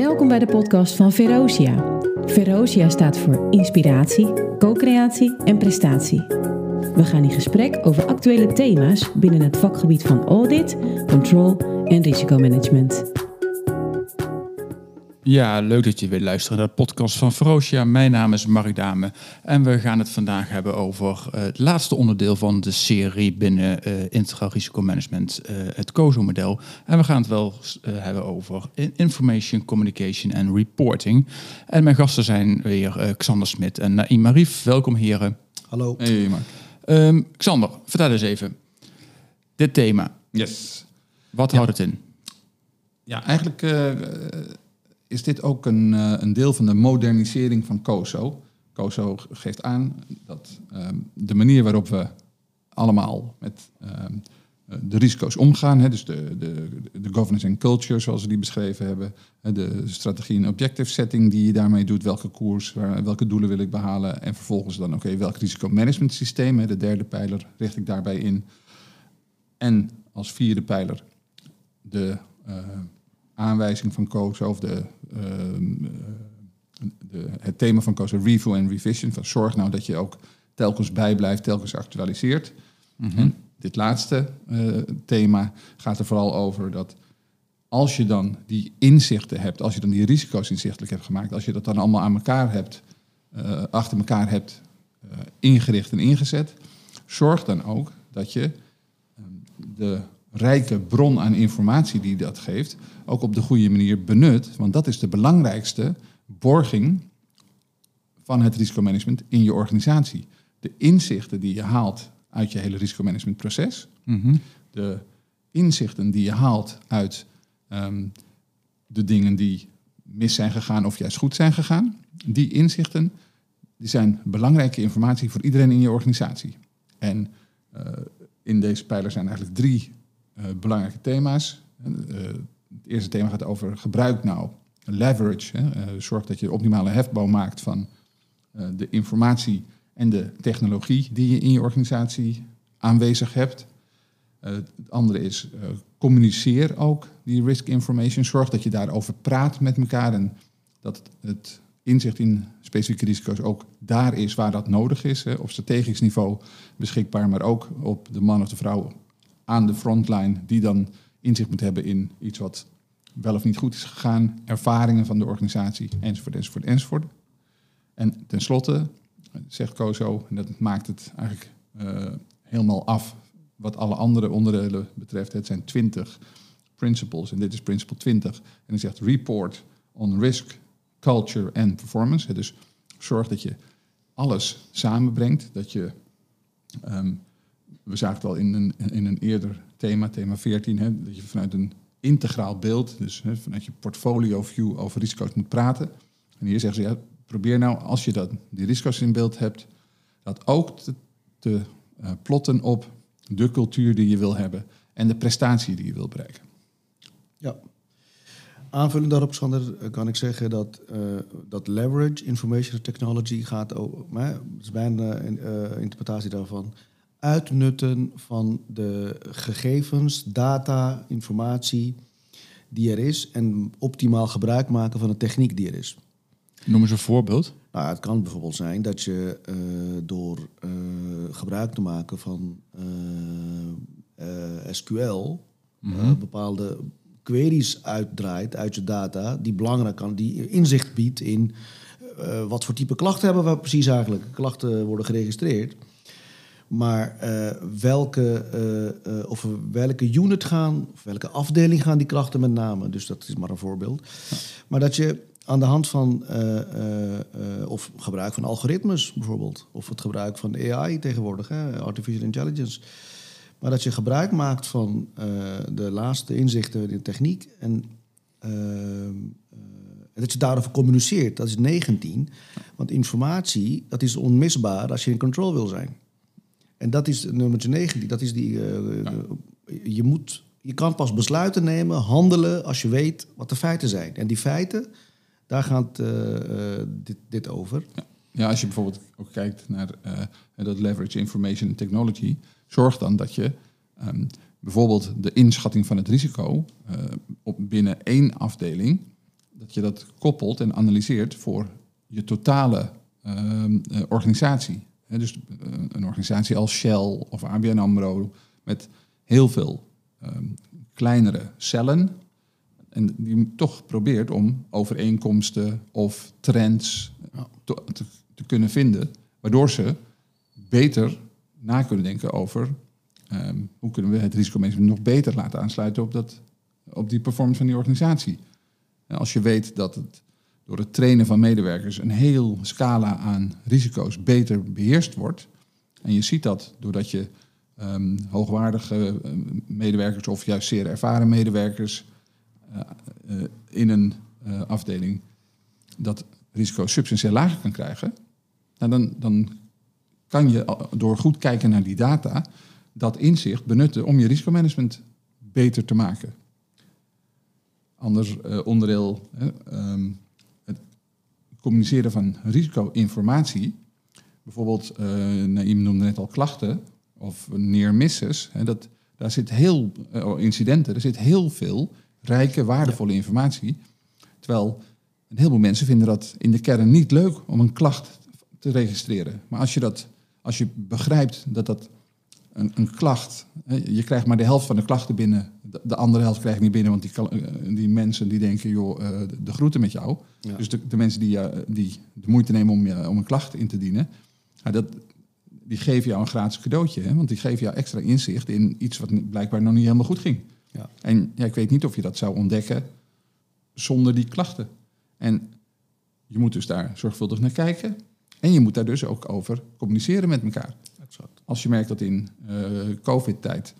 Welkom bij de podcast van Verosia. Verosia staat voor inspiratie, co-creatie en prestatie. We gaan in gesprek over actuele thema's binnen het vakgebied van audit, control en risicomanagement. Ja, leuk dat je weer luistert naar de podcast van Ferocia. Mijn naam is Mark Dame en we gaan het vandaag hebben over uh, het laatste onderdeel van de serie binnen uh, Integraal Risicomanagement, uh, het COSO-model. En we gaan het wel hebben over Information, Communication en Reporting. En mijn gasten zijn weer Xander Smit en Naïm Marief. Welkom heren. Hallo. Hey Mark. Um, Xander, vertel eens even. Dit thema. Yes. Wat ja. houdt het in? Ja, eigenlijk is dit ook een, uh, een deel van de modernisering van COSO. COSO geeft aan dat um, de manier waarop we allemaal met um, de risico's omgaan, hè, dus de, de, de governance en culture zoals we die beschreven hebben, de strategie en objective setting die je daarmee doet, welke koers, welke doelen wil ik behalen en vervolgens dan oké, welk risicomanagement systeem, hè, de derde pijler richt ik daarbij in. En als vierde pijler de uh, aanwijzing van COSO of de, uh, de, het thema van COSO review en revision. Van zorg nou dat je ook telkens bijblijft, telkens actualiseert. Mm -hmm. En dit laatste uh, thema gaat er vooral over dat als je dan die inzichten hebt, als je dan die risico's inzichtelijk hebt gemaakt, als je dat dan allemaal aan elkaar hebt, uh, achter elkaar hebt uh, ingericht en ingezet, zorg dan ook dat je de rijke bron aan informatie die dat geeft, ook op de goede manier benut. Want dat is de belangrijkste borging van het risicomanagement in je organisatie. De inzichten die je haalt uit je hele risicomanagementproces, mm -hmm. de inzichten die je haalt uit um, de dingen die mis zijn gegaan of juist goed zijn gegaan, die inzichten die zijn belangrijke informatie voor iedereen in je organisatie. En uh, in deze pijler zijn eigenlijk drie belangrijke thema's. Uh, het eerste thema gaat over gebruik nou, leverage. Hè, uh, zorg dat je optimale hefbouw maakt van de informatie en de technologie die je in je organisatie aanwezig hebt. het andere is communiceer ook die risk information. Zorg dat je daarover praat met elkaar en dat het, het inzicht in specifieke risico's ook daar is waar dat nodig is. Hè, op strategisch niveau beschikbaar, maar ook op de man of de vrouw aan de frontline, die dan inzicht moet hebben in iets wat wel of niet goed is gegaan, ervaringen van de organisatie, enzovoort, enzovoort, enzovoort. En tenslotte, zegt Kozo, en dat maakt het eigenlijk uh, helemaal af wat alle andere onderdelen betreft. Het zijn 20 principles en dit is principle 20. En hij zegt report on risk, culture en performance. Dus zorg dat je alles samenbrengt, dat je um, we zagen het al in een, in een eerder thema, thema 14, hè, dat je vanuit een integraal beeld, dus hè, vanuit je portfolio view over risico's moet praten. En hier zeggen ze, ja, probeer nou, als je dat, die risico's in beeld hebt, dat ook te, te uh, plotten op de cultuur die je wil hebben en de prestatie die je wil bereiken. Ja. Aanvullend daarop, Sander, kan ik zeggen dat, uh, dat leverage, information technology, gaat over, dat is uh, interpretatie daarvan, uitnutten van de gegevens, data, informatie die er is en optimaal gebruik maken van de techniek die er is. Noem eens een voorbeeld. Nou, het kan bijvoorbeeld zijn dat je uh, door uh, gebruik te maken van uh, SQL mm -hmm. bepaalde queries uitdraait uit je data die belangrijk kan, die inzicht biedt in wat voor type klachten hebben we precies eigenlijk. Klachten worden geregistreerd. Maar uh, welke, uh, uh, of welke unit gaan, of welke afdeling gaan die krachten met name. Dus dat is maar een voorbeeld. Ja. Maar dat je aan de hand van, of gebruik van algoritmes bijvoorbeeld, of het gebruik van AI tegenwoordig, hè, artificial intelligence. Maar dat je gebruik maakt van de laatste inzichten in de techniek en dat je daarover communiceert, dat is 19. Want informatie, dat is onmisbaar als je in control wil zijn. En dat is nummer 19. Dat is die, ja. je, moet, je kan pas besluiten nemen, handelen, als je weet wat de feiten zijn. En die feiten, daar gaat uh, dit, dit, over. Ja. als je bijvoorbeeld ook kijkt naar dat leverage information technology, zorg dan dat je um, bijvoorbeeld de inschatting van het risico op binnen één afdeling, dat je dat koppelt en analyseert voor je totale ehm, eh, organisatie. Dus eh, een organisatie als Shell of ABN AMRO met heel veel ehm, kleinere cellen. En die toch probeert om overeenkomsten of trends te, te, te kunnen vinden. Waardoor ze beter na kunnen denken over ehm, hoe kunnen we het risicomanagement nog beter laten aansluiten op, dat, op die performance van die organisatie. En als je weet dat het door het trainen van medewerkers een heel scala aan risico's beter beheerst wordt. En je ziet dat doordat je ehm, hoogwaardige eh, medewerkers of juist zeer ervaren medewerkers eh, eh, in een afdeling dat risico substantieel lager kan krijgen. Nou, dan, dan kan je door goed kijken naar die data dat inzicht benutten om je risicomanagement beter te maken. Ander eh, onderdeel, ehm, communiceren van risico-informatie. Bijvoorbeeld, eh Naïm noemde net al klachten of near misses. Hè, dat, daar zit heel, eh, oh, incidenten, er zit heel veel rijke, waardevolle informatie. Terwijl een heleboel mensen vinden dat in de kern niet leuk om een klacht te registreren. Maar als je, dat, als je begrijpt dat dat een, een klacht, je krijgt maar de helft van de klachten binnen, de, de andere helft krijg je niet binnen, want die, eh, die mensen die denken, joh, eh, de, de groeten met jou. Ja. Dus de, de mensen die, eh, die de moeite nemen om, om een klacht in te dienen, dat, die geven jou een gratis cadeautje. Hè? Want die geven jou extra inzicht in iets wat blijkbaar nog niet helemaal goed ging. Ja. En ja, ik weet niet of je dat zou ontdekken zonder die klachten. En je moet dus daar zorgvuldig naar kijken. En je moet daar dus ook over communiceren met elkaar. Als je merkt dat in eh, COVID-tijd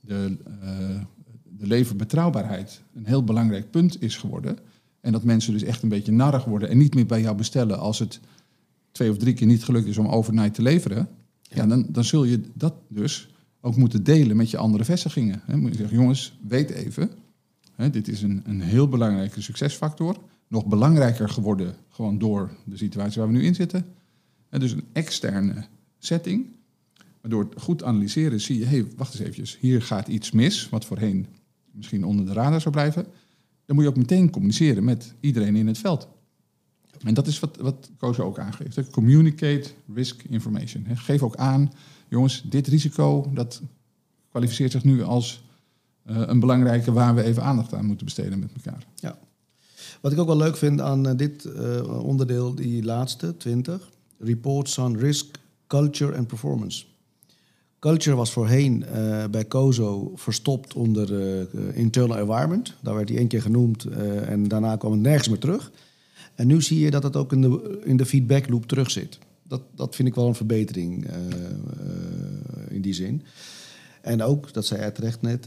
de, eh, de leverbetrouwbaarheid een heel belangrijk punt is geworden. En dat mensen dus echt een beetje narrig worden en niet meer bij jou bestellen als het twee of drie keer niet gelukt is om overnight te leveren. Ja, dan, dan zul je dat dus ook moeten delen met je andere vestigingen. Hè. Moet je zeggen, jongens, weet even, dit is een, een heel belangrijke succesfactor. Nog belangrijker geworden gewoon door de situatie waar we nu in zitten. Dus een externe setting. Door het goed analyseren zie je, hé, hey, wacht eens eventjes, hier gaat iets mis, wat voorheen misschien onder de radar zou blijven. Dan moet je ook meteen communiceren met iedereen in het veld. En dat is wat, wat Koos ook aangeeft. Communicate risk information. Geef ook aan, jongens, dit risico, dat kwalificeert zich nu als eh, een belangrijke waar we even aandacht aan moeten besteden met elkaar. Ja. Wat ik ook wel leuk vind aan eh, dit eh, onderdeel, die laatste, 20, reports on risk, culture and performance. Culture was voorheen eh, bij COSO verstopt onder eh, internal environment. Daar werd hij één keer genoemd eh, en daarna kwam het nergens meer terug. En nu zie je dat het ook in de, in de feedback loop terug zit. Dat, dat vind ik wel een verbetering in die zin. En ook, dat zei hij terecht net,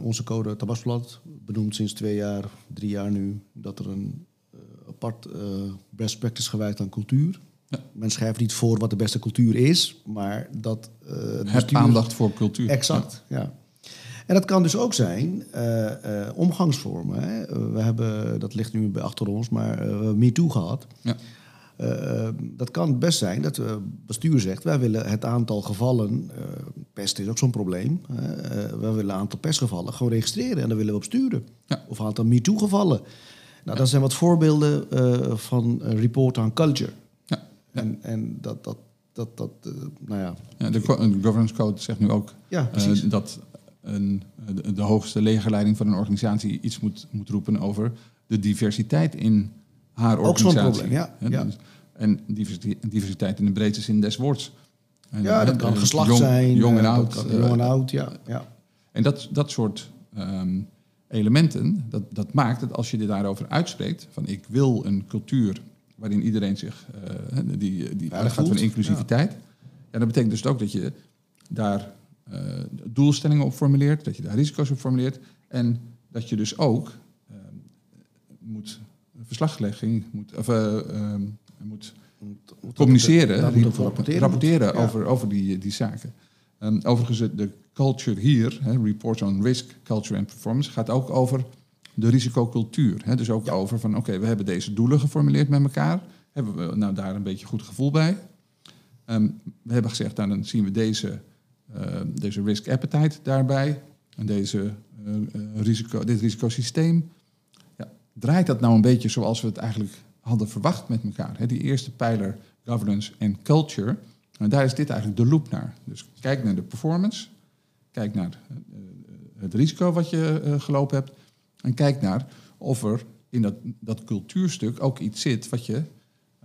onze code tabasblad benoemt sinds twee jaar, drie jaar nu, dat er een apart best practice gewijd aan cultuur. Ja. Men schrijft niet voor wat de beste cultuur is, maar dat het bestuur- aandacht voor cultuur. Exact, ja. En dat kan dus ook zijn eh, eh, omgangsvormen. Hè. We hebben, dat ligt nu bij achter ons, maar uh, MeToo gehad. Ja. Dat kan best zijn dat het bestuur zegt... wij willen het aantal gevallen... pest is ook zo'n probleem. Uh, wij willen een aantal pestgevallen gewoon registreren... en dan willen we op sturen. Ja. Of een aantal MeToo-gevallen. Nou, dat zijn wat voorbeelden van report on culture. Ja. En, en dat, dat, dat, dat eh, nou ja... Ja, de, governance code zegt nu ook Ja, eh, dat een, de, de hoogste legerleiding van een organisatie iets moet, moet roepen over de diversiteit in haar Ook zo'n organisatie. probleem, ja, ja. dus- en diversiteit, diversiteit in de breedste zin des woords. En, Ja, dat kan eh, geslacht jong- zijn. Jong en eh, oud. jong en oud, ja. ja. En dat, dat soort ehm, elementen, dat, dat maakt dat als je je daarover uitspreekt, van ik wil een cultuur waarin iedereen zich, eh, die, die gaat van inclusiviteit, ja. dat betekent dus ook dat je daar eh, doelstellingen op formuleert, dat je daar risico's op formuleert en dat je dus ook ehm, moet verslaglegging moet, of, eh, ehm, moet Moet- communiceren, rapporteren. over, over die, die zaken. Overigens, de- de culture hier, hè, Reports on Risk, Culture and Performance, gaat ook over de risicocultuur. Hè? Dus ook over van, oké, we hebben deze doelen geformuleerd met elkaar. Hebben we nou daar een beetje goed gevoel bij? Ehm, we hebben gezegd, nou, dan zien we deze, eh, deze risk appetite daarbij. En deze, eh, eh, risico, dit risicosysteem. Ja, draait dat nou een beetje zoals we het eigenlijk hadden verwacht met elkaar? Hè? Die eerste pijler, governance en culture, en daar is dit eigenlijk de loop naar. Dus kijk naar de performance, kijk naar uh, het risico wat je gelopen hebt en kijk naar of er in dat, dat cultuurstuk ook iets zit wat je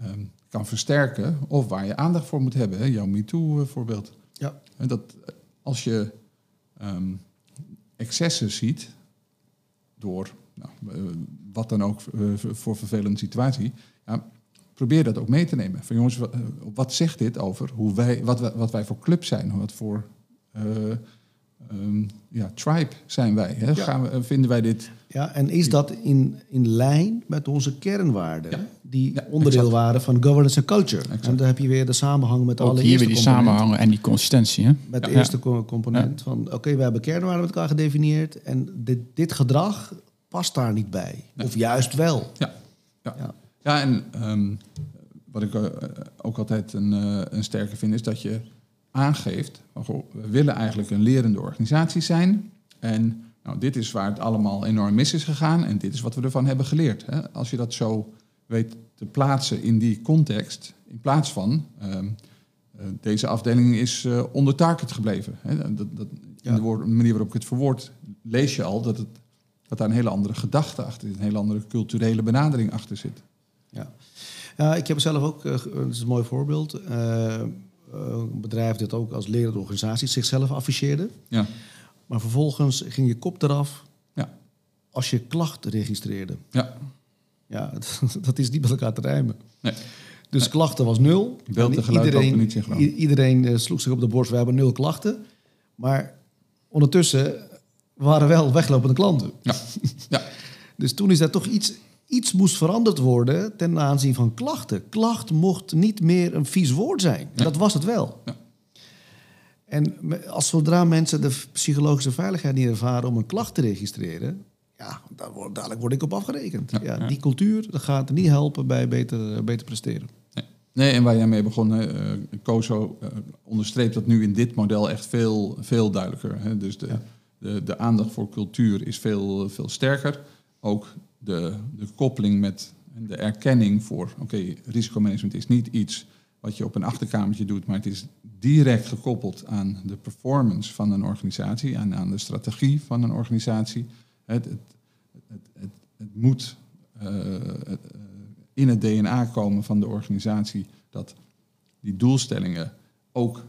um, kan versterken of waar je aandacht voor moet hebben. Hè? Jouw MeToo-voorbeeld. Ja. En dat als je um, excessen ziet door nou, uh, wat dan ook uh, voor vervelende situatie, ja, probeer dat ook mee te nemen. Van jongens, wat, uh, wat zegt dit over hoe wij, wat, wij, wat wij voor club zijn, wat voor um, ja, tribe zijn wij? Hè? Ja. Gaan we, vinden wij dit Ja, en is dat in, in lijn met onze kernwaarden, Ja. die Ja, onderdeel exact. waren van governance en culture? Exact. En dan heb je weer de samenhang met Ook alle hier weer die samenhangen en die consistentie. Hè? Met de eerste co- component van, oké, we hebben kernwaarden met elkaar gedefinieerd en dit, dit gedrag past daar niet bij. Of juist wel. Ja, ja. Ja. ja. en ehm, wat ik eh, ook altijd een, eh, een sterke vind, is dat je aangeeft, van, goh, we willen eigenlijk een lerende organisatie zijn. En nou, dit is waar het allemaal enorm mis is gegaan en dit is wat we ervan hebben geleerd. Hè. Als je dat zo weet te plaatsen in die context, in plaats van ehm, eh, deze afdeling is eh, onder target gebleven. Hè. Dat, dat, in de woord- manier waarop ik het verwoord, lees je al dat, het, dat daar een hele andere gedachte achter zit, een hele andere culturele benadering achter zit. Ja. ja, ik heb zelf ook, ge- dat is een mooi voorbeeld, bedrijf dat ook als lerende organisatie zichzelf afficheerde. Ja, Maar vervolgens ging je kop eraf ja, als je klachten registreerde. ja. Ja, dat is niet met elkaar te rijmen. Nee. Dus klachten was nul. Iedereen, niet iedereen eh, sloeg zich op de borst, we hebben nul klachten. Maar ondertussen waren wel weglopende klanten. Ja, ja, Dus toen is er toch iets, iets moest veranderd worden ten aanzien van klachten. Klacht mocht niet meer een vies woord zijn. Ja. Dat was het wel. Ja. En als zodra mensen de psychologische veiligheid niet ervaren om een klacht te registreren, ja, daar word, dadelijk word ik op afgerekend. Ja, Ja. Die cultuur dat gaat niet helpen bij beter, eh, beter presteren. nee. nee, en waar jij mee begon, hè, eh, eh, onderstreept dat nu in dit model echt veel, veel duidelijker. Hè. Dus de, de, de aandacht voor cultuur is veel, veel sterker. Ook de, de koppeling met de erkenning voor, oké, risicomanagement is niet iets wat je op een achterkamertje doet, maar het is direct gekoppeld aan de performance van een organisatie en aan de strategie van een organisatie. Het, het, het, het, moet eh, eh, in het DNA komen van de organisatie dat die doelstellingen ook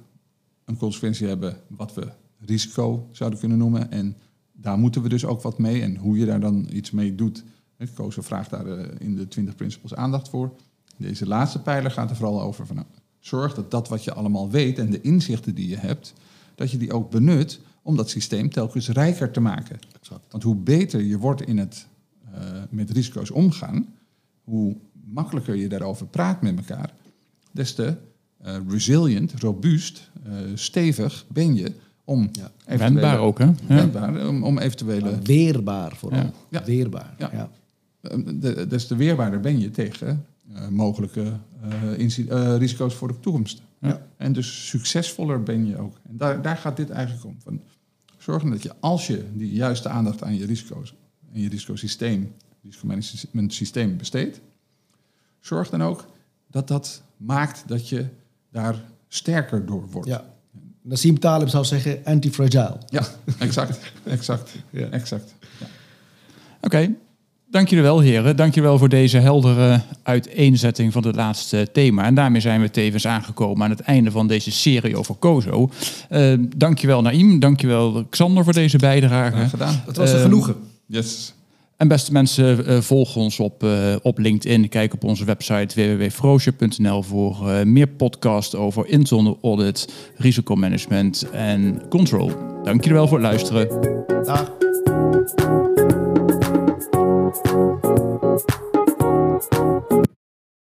een consequentie hebben wat we risico zouden kunnen noemen. En daar moeten we dus ook wat mee. En hoe je daar dan iets mee doet. Kozo vraagt daar eh, in de 20 principles aandacht voor. Deze laatste pijler gaat er vooral over van nou, zorg dat dat wat je allemaal weet en de inzichten die je hebt, dat je die ook benut om dat systeem telkens rijker te maken. Exact. Want hoe beter je wordt in het eh, met risico's omgaan, hoe makkelijker je daarover praat met elkaar, des te eh, resilient, robuust, eh, stevig ben je om Ja. Wendbaar ook, hè? Ja. wendbaar, om, om eventuele Maar weerbaar vooral. Ja. Ja. Weerbaar. Ja. Ja. eh, de- des te weerbaarder ben je tegen eh, mogelijke eh, eh, risico's voor de toekomst. Ja. En dus succesvoller ben je ook. En daar, daar gaat dit eigenlijk om. Van zorgen dat je, als je die juiste aandacht aan je risico's en je risicosysteem, risicomanagement systeem besteedt, zorg dan ook dat dat maakt dat je daar sterker door wordt. Ja. Nassim Taleb zou zeggen anti-fragile. Ja, exact. Exact. Ja. exact. Ja. Oké, dank jullie wel heren. Dank jullie wel voor deze heldere uiteenzetting van het laatste thema. En daarmee zijn we tevens aangekomen aan het einde van deze serie over COSO. Uh, dankjewel Naïm, dankjewel Xander voor deze bijdrage. Graag gedaan. Het was een Ehm, genoegen. Yes. En beste mensen, uh, volg ons op, uh, op LinkedIn. Kijk op onze website www.froosje.nl voor uh, meer podcasts over internal audit, risicomanagement en control. Dank jullie wel voor het luisteren. Dag. Thank you.